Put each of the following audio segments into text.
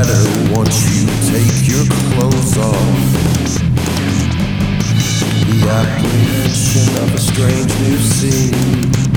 matter once you take your clothes off. The apprehension of a strange new scene.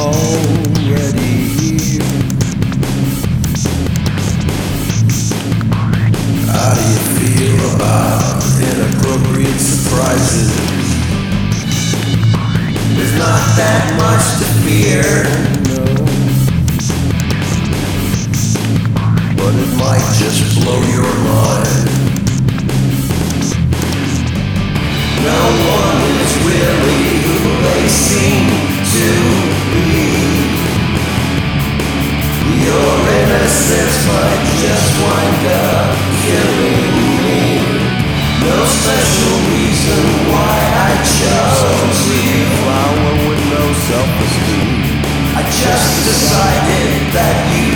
Oh. why I chose you. Flower with no self-esteem. I just decided that you.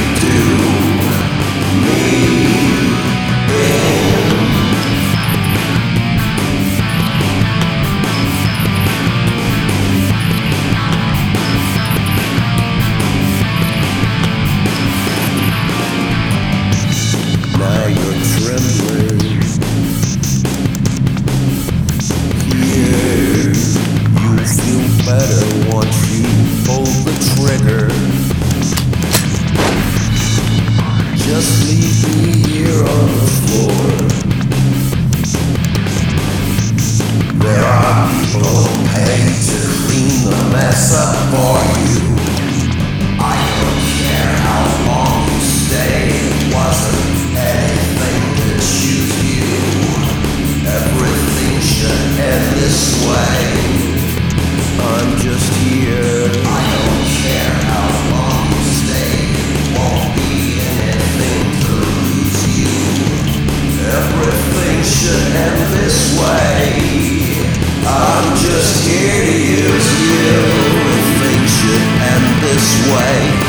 começa, morre. this way.